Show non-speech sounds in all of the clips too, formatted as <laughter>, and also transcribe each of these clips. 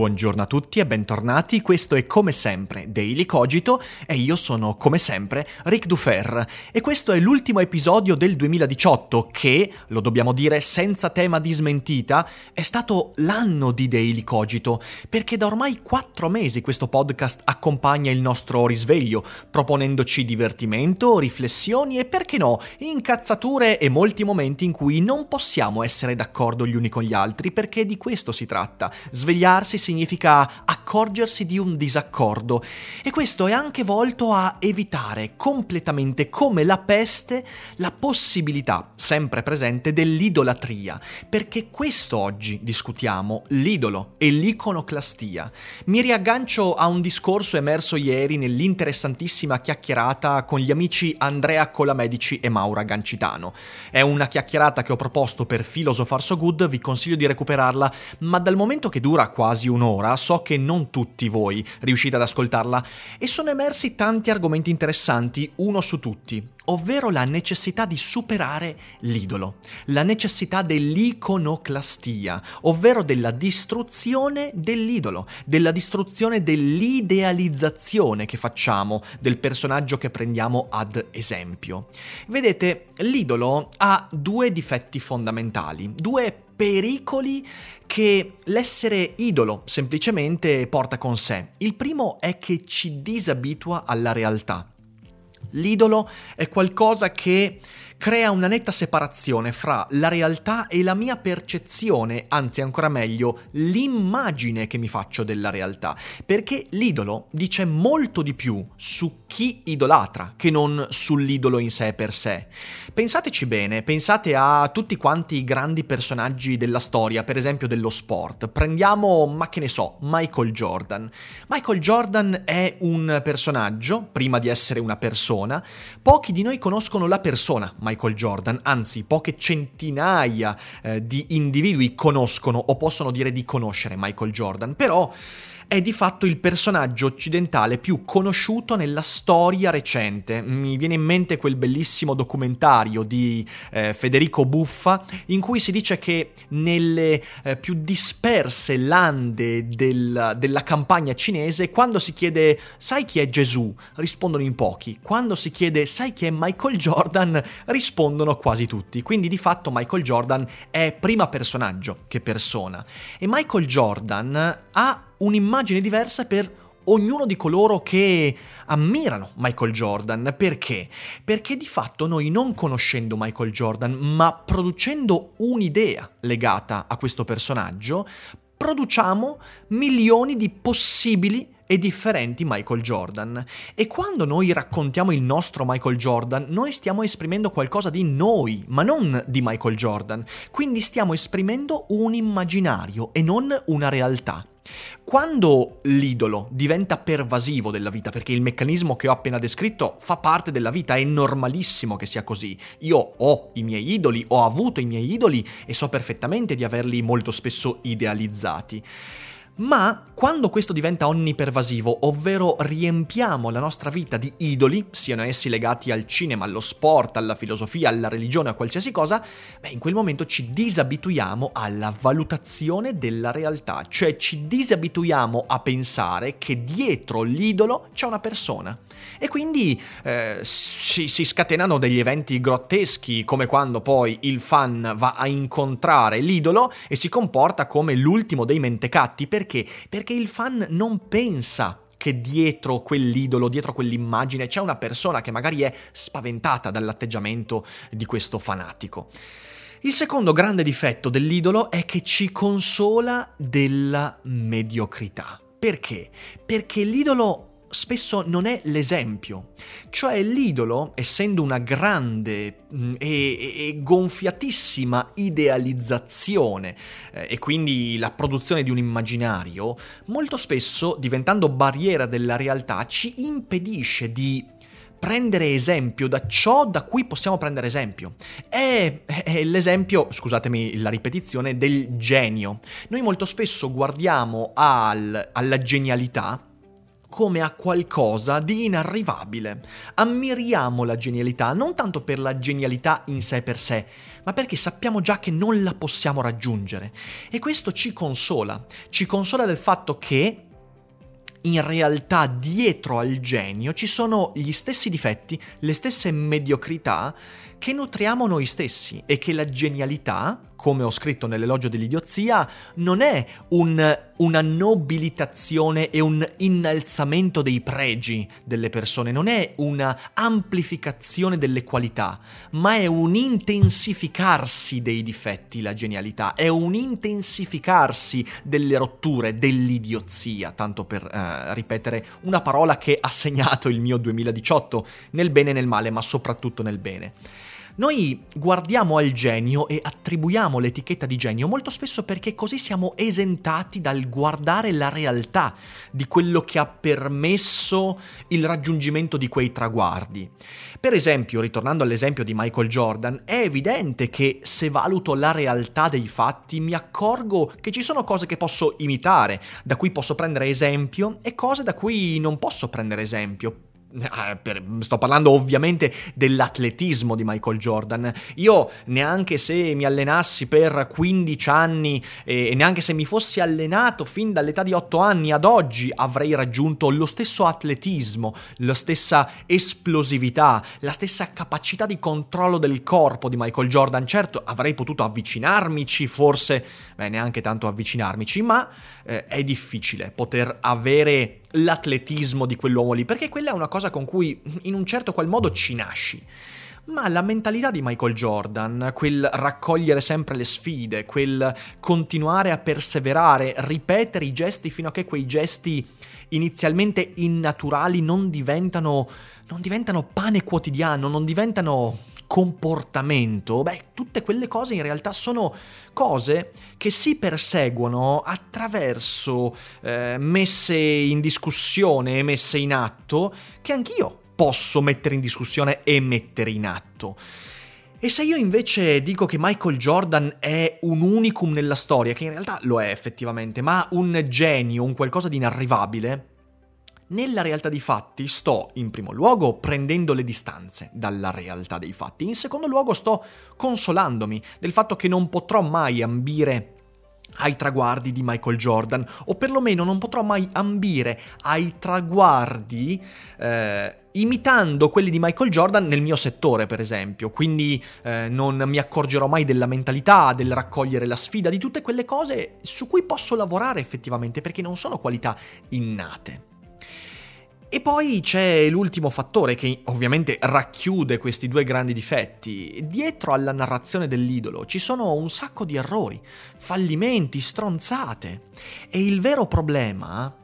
Buongiorno a tutti e bentornati, questo è come sempre Daily Cogito e io sono come sempre Ric Dufer. E questo è l'ultimo episodio del 2018 che, lo dobbiamo dire senza tema di smentita, è stato l'anno di Daily Cogito perché da ormai quattro mesi questo podcast accompagna il nostro risveglio proponendoci divertimento, riflessioni e perché no, incazzature e molti momenti in cui non possiamo essere d'accordo gli uni con gli altri perché di questo si tratta, svegliarsi significa accorgersi di un disaccordo e questo è anche volto a evitare completamente come la peste la possibilità sempre presente dell'idolatria, perché questo oggi discutiamo, l'idolo e l'iconoclastia. Mi riaggancio a un discorso emerso ieri nell'interessantissima chiacchierata con gli amici Andrea Colamedici e Maura Gancitano. È una chiacchierata che ho proposto per Philosopher So Good, vi consiglio di recuperarla, ma dal momento che dura quasi un'ora, so che non tutti voi riuscite ad ascoltarla e sono emersi tanti argomenti interessanti, uno su tutti, ovvero la necessità di superare l'idolo, la necessità dell'iconoclastia, ovvero della distruzione dell'idolo, della distruzione dell'idealizzazione che facciamo del personaggio che prendiamo ad esempio. Vedete, l'idolo ha due difetti fondamentali, due pericoli che l'essere idolo semplicemente porta con sé. Il primo è che ci disabitua alla realtà. L'idolo è qualcosa che crea una netta separazione fra la realtà e la mia percezione, anzi ancora meglio, l'immagine che mi faccio della realtà, perché l'idolo dice molto di più su chi idolatra che non sull'idolo in sé per sé. Pensateci bene, pensate a tutti quanti i grandi personaggi della storia, per esempio dello sport. Prendiamo, ma che ne so, Michael Jordan. Michael Jordan è un personaggio, prima di essere una persona, pochi di noi conoscono la persona Michael Jordan, anzi poche centinaia eh, di individui conoscono o possono dire di conoscere Michael Jordan, però è di fatto il personaggio occidentale più conosciuto nella storia recente. Mi viene in mente quel bellissimo documentario di eh, Federico Buffa in cui si dice che nelle eh, più disperse lande del, della campagna cinese, quando si chiede sai chi è Gesù, rispondono in pochi. Quando si chiede sai chi è Michael Jordan, rispondono quasi tutti. Quindi di fatto Michael Jordan è prima personaggio che persona. E Michael Jordan ha un'immagine diversa per ognuno di coloro che ammirano Michael Jordan. Perché? Perché di fatto noi non conoscendo Michael Jordan, ma producendo un'idea legata a questo personaggio, produciamo milioni di possibili e differenti Michael Jordan. E quando noi raccontiamo il nostro Michael Jordan, noi stiamo esprimendo qualcosa di noi, ma non di Michael Jordan. Quindi stiamo esprimendo un immaginario e non una realtà. Quando l'idolo diventa pervasivo della vita, perché il meccanismo che ho appena descritto fa parte della vita, è normalissimo che sia così. Io ho i miei idoli, ho avuto i miei idoli e so perfettamente di averli molto spesso idealizzati. Ma quando questo diventa onnipervasivo, ovvero riempiamo la nostra vita di idoli, siano essi legati al cinema, allo sport, alla filosofia, alla religione, a qualsiasi cosa, beh, in quel momento ci disabituiamo alla valutazione della realtà, cioè ci disabituiamo a pensare che dietro l'idolo c'è una persona. E quindi eh, si, si scatenano degli eventi grotteschi, come quando poi il fan va a incontrare l'idolo e si comporta come l'ultimo dei mentecatti, perché perché? Perché il fan non pensa che dietro quell'idolo, dietro quell'immagine c'è una persona che magari è spaventata dall'atteggiamento di questo fanatico. Il secondo grande difetto dell'idolo è che ci consola della mediocrità. Perché? Perché l'idolo spesso non è l'esempio. Cioè l'idolo, essendo una grande mm, e, e gonfiatissima idealizzazione eh, e quindi la produzione di un immaginario, molto spesso, diventando barriera della realtà, ci impedisce di prendere esempio da ciò da cui possiamo prendere esempio. È, è, l'esempio, scusatemi la ripetizione, del genio. Noi molto spesso guardiamo al, alla genialità come a qualcosa di inarrivabile. Ammiriamo la genialità non tanto per la genialità in sé per sé, ma perché sappiamo già che non la possiamo raggiungere. E questo ci consola, ci consola del fatto che in realtà dietro al genio ci sono gli stessi difetti, le stesse mediocrità che nutriamo noi stessi e che la genialità, come ho scritto nell'elogio dell'idiozia, non è un, una nobilitazione e un innalzamento dei pregi delle persone, non è una amplificazione delle qualità, ma è un intensificarsi dei difetti, la genialità, è un intensificarsi delle rotture, dell'idiozia, tanto per uh, ripetere una parola che ha segnato il mio 2018, nel bene e nel male, ma soprattutto nel bene. Noi guardiamo al genio e attribuiamo l'etichetta di genio molto spesso perché così siamo esentati dal guardare la realtà di quello che ha permesso il raggiungimento di quei traguardi. Per esempio, ritornando all'esempio di Michael Jordan, è evidente che se valuto la realtà dei fatti mi accorgo che ci sono cose che posso imitare, da cui posso prendere esempio, e cose da cui non posso prendere esempio per, sto parlando ovviamente dell'atletismo di Michael Jordan. Io neanche se mi allenassi per 15 anni e neanche se mi fossi allenato fin dall'età di 8 anni ad oggi avrei raggiunto lo stesso atletismo, la stessa esplosività, la stessa capacità di controllo del corpo di Michael Jordan. Certo, avrei potuto avvicinarmici, forse, beh, neanche tanto avvicinarmici, ma eh, è difficile poter avere l'atletismo di quell'uomo lì, perché quella è una cosa con cui in un certo qual modo ci nasci. Ma la mentalità di Michael Jordan, quel raccogliere sempre le sfide, quel continuare a perseverare, ripetere i gesti fino a che quei gesti inizialmente innaturali non diventano, non diventano pane quotidiano, non diventano comportamento, beh, tutte quelle cose in realtà sono cose che si perseguono attraverso eh, messe in discussione e messe in atto che anch'io posso mettere in discussione e mettere in atto. E se io invece dico che Michael Jordan è un unicum nella storia, che in realtà lo è effettivamente, ma un genio, un qualcosa di inarrivabile, nella realtà dei fatti sto, in primo luogo, prendendo le distanze dalla realtà dei fatti, in secondo luogo sto consolandomi del fatto che non potrò mai ambire ai traguardi di Michael Jordan, o perlomeno non potrò mai ambire ai traguardi eh, imitando quelli di Michael Jordan nel mio settore, per esempio. Quindi eh, non mi accorgerò mai della mentalità, del raccogliere la sfida, di tutte quelle cose su cui posso lavorare effettivamente, perché non sono qualità innate. E poi c'è l'ultimo fattore che ovviamente racchiude questi due grandi difetti. Dietro alla narrazione dell'idolo ci sono un sacco di errori, fallimenti, stronzate. E il vero problema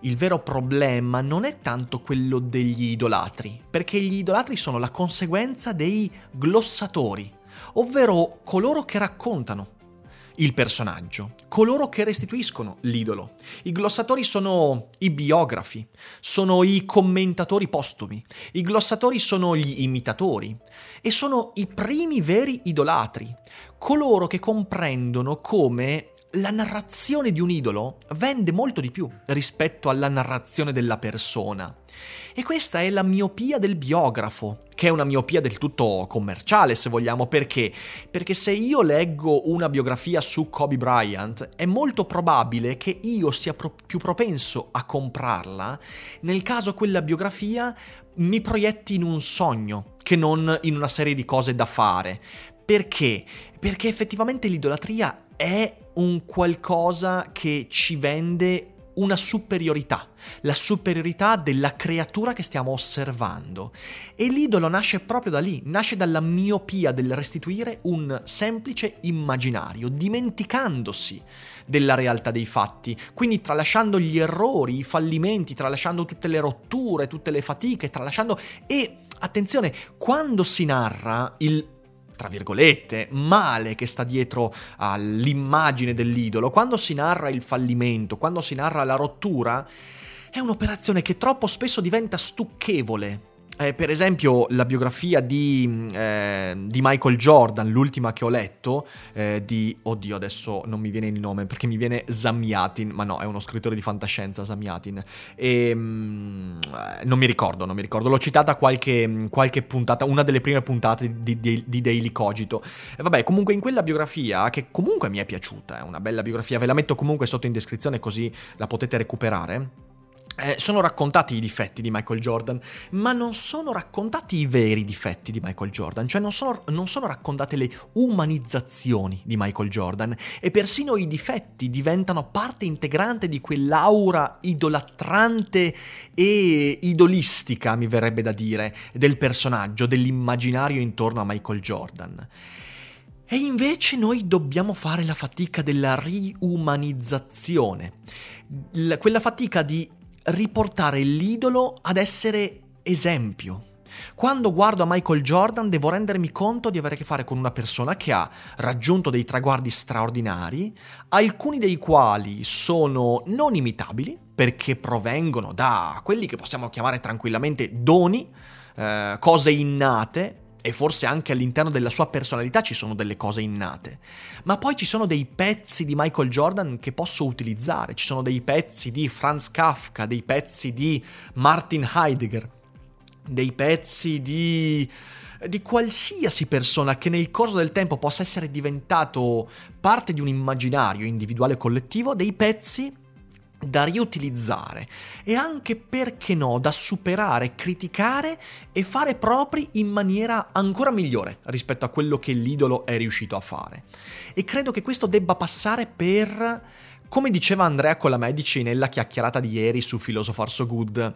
il vero problema non è tanto quello degli idolatri, perché gli idolatri sono la conseguenza dei glossatori, ovvero coloro che raccontano, il personaggio, coloro che restituiscono l'idolo. I glossatori sono i biografi, sono i commentatori postumi, i glossatori sono gli imitatori e sono i primi veri idolatri, coloro che comprendono come la narrazione di un idolo vende molto di più rispetto alla narrazione della persona. E questa è la miopia del biografo, che è una miopia del tutto commerciale se vogliamo, perché? Perché se io leggo una biografia su Kobe Bryant, è molto probabile che io sia pro- più propenso a comprarla nel caso quella biografia mi proietti in un sogno che non in una serie di cose da fare. Perché? Perché effettivamente l'idolatria è un qualcosa che ci vende una superiorità, la superiorità della creatura che stiamo osservando. E l'idolo nasce proprio da lì, nasce dalla miopia del restituire un semplice immaginario, dimenticandosi della realtà dei fatti, quindi tralasciando gli errori, i fallimenti, tralasciando tutte le rotture, tutte le fatiche, tralasciando... E attenzione, quando si narra il tra virgolette, male che sta dietro all'immagine dell'idolo, quando si narra il fallimento, quando si narra la rottura, è un'operazione che troppo spesso diventa stucchevole eh, per esempio la biografia di, eh, di, Michael Jordan, l'ultima che ho letto, eh, di... Oddio, adesso non mi viene il nome perché mi viene Zamyatin, ma no, è uno scrittore di fantascienza, Zamyatin. E, mm, non mi ricordo, non mi ricordo. L'ho citata qualche, qualche puntata, una delle prime puntate di, di, di Daily Cogito. E vabbè, comunque in quella biografia, che comunque mi è piaciuta, è una bella biografia, ve la metto comunque sotto in descrizione così la potete recuperare eh, sono raccontati i difetti di Michael Jordan, ma non sono raccontati i veri difetti di Michael Jordan, cioè non sono, non sono, raccontate le umanizzazioni di Michael Jordan e persino i difetti diventano parte integrante di quell'aura idolatrante e idolistica, mi verrebbe da dire, del personaggio, dell'immaginario intorno a Michael Jordan. E invece noi dobbiamo fare la fatica della riumanizzazione, quella fatica di riportare l'idolo ad essere esempio. Quando guardo a Michael Jordan devo rendermi conto di avere a che fare con una persona che ha raggiunto dei traguardi straordinari, alcuni dei quali sono non imitabili perché provengono da quelli che possiamo chiamare tranquillamente doni, eh, cose innate, e forse anche all'interno della sua personalità ci sono delle cose innate. Ma poi ci sono dei pezzi di Michael Jordan che posso utilizzare, ci sono dei pezzi di Franz Kafka, dei pezzi di Martin Heidegger, dei pezzi di di qualsiasi persona che nel corso del tempo possa essere diventato parte di un immaginario individuale collettivo, dei pezzi da riutilizzare e anche, perché no, da superare, criticare e fare propri in maniera ancora migliore rispetto a quello che l'idolo è riuscito a fare. E credo che questo debba passare per, come diceva Andrea Colamedici nella chiacchierata di ieri su Philosopher So Good,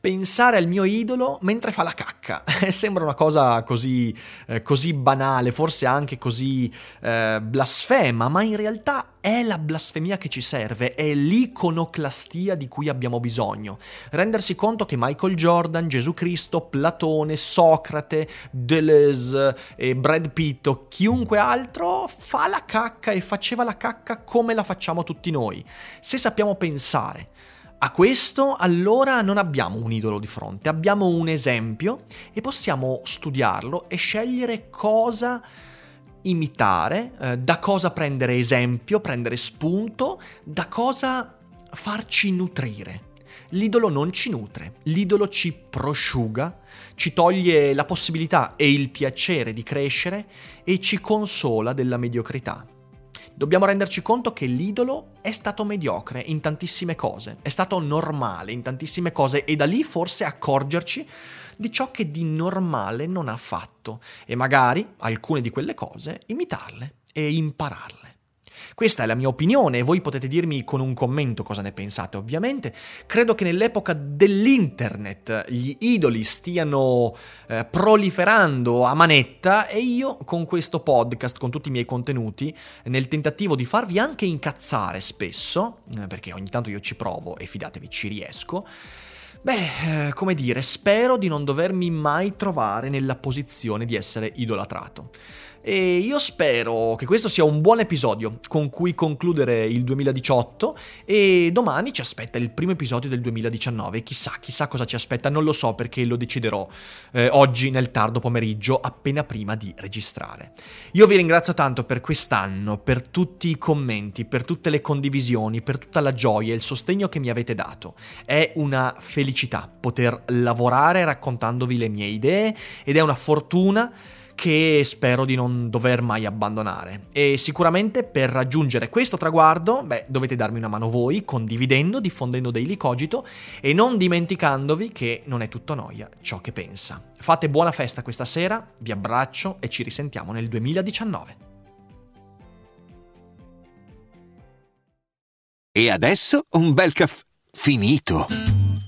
pensare al mio idolo mentre fa la cacca. <laughs> Sembra una cosa così, eh, così banale, forse anche così eh, blasfema, ma in realtà è la blasfemia che ci serve, è l'iconoclastia di cui abbiamo bisogno. Rendersi conto che Michael Jordan, Gesù Cristo, Platone, Socrate, Deleuze, e Brad Pitt o chiunque altro fa la cacca e faceva la cacca come la facciamo tutti noi. Se sappiamo pensare, a questo allora non abbiamo un idolo di fronte, abbiamo un esempio e possiamo studiarlo e scegliere cosa imitare, eh, da cosa prendere esempio, prendere spunto, da cosa farci nutrire. L'idolo non ci nutre, l'idolo ci prosciuga, ci toglie la possibilità e il piacere di crescere e ci consola della mediocrità dobbiamo renderci conto che l'idolo è stato mediocre in tantissime cose, è stato normale in tantissime cose e da lì forse accorgerci di ciò che di normale non ha fatto e magari alcune di quelle cose imitarle e impararle. Questa è la mia opinione e voi potete dirmi con un commento cosa ne pensate ovviamente. Credo che nell'epoca dell'internet gli idoli stiano eh, proliferando a manetta e io con questo podcast, con tutti i miei contenuti, nel tentativo di farvi anche incazzare spesso, eh, perché ogni tanto io ci provo e fidatevi ci riesco, Beh, eh, come dire, spero di non dovermi mai trovare nella posizione di essere idolatrato. E io spero che questo sia un buon episodio con cui concludere il 2018 e domani ci aspetta il primo episodio del 2019. Chissà, chissà cosa ci aspetta, non lo so perché lo deciderò eh, oggi nel tardo pomeriggio appena prima di registrare. Io vi ringrazio tanto per quest'anno, per tutti i commenti, per tutte le condivisioni, per tutta la gioia e il sostegno che mi avete dato. È una felicità poter lavorare raccontandovi le mie idee ed è una fortuna che spero di non dover mai abbandonare. E sicuramente per raggiungere questo traguardo, beh, dovete darmi una mano voi, condividendo, diffondendo Daily Cogito e non dimenticandovi che non è tutto noia ciò che pensa. Fate buona festa questa sera, vi abbraccio e ci risentiamo nel 2019. E adesso un bel caffè finito.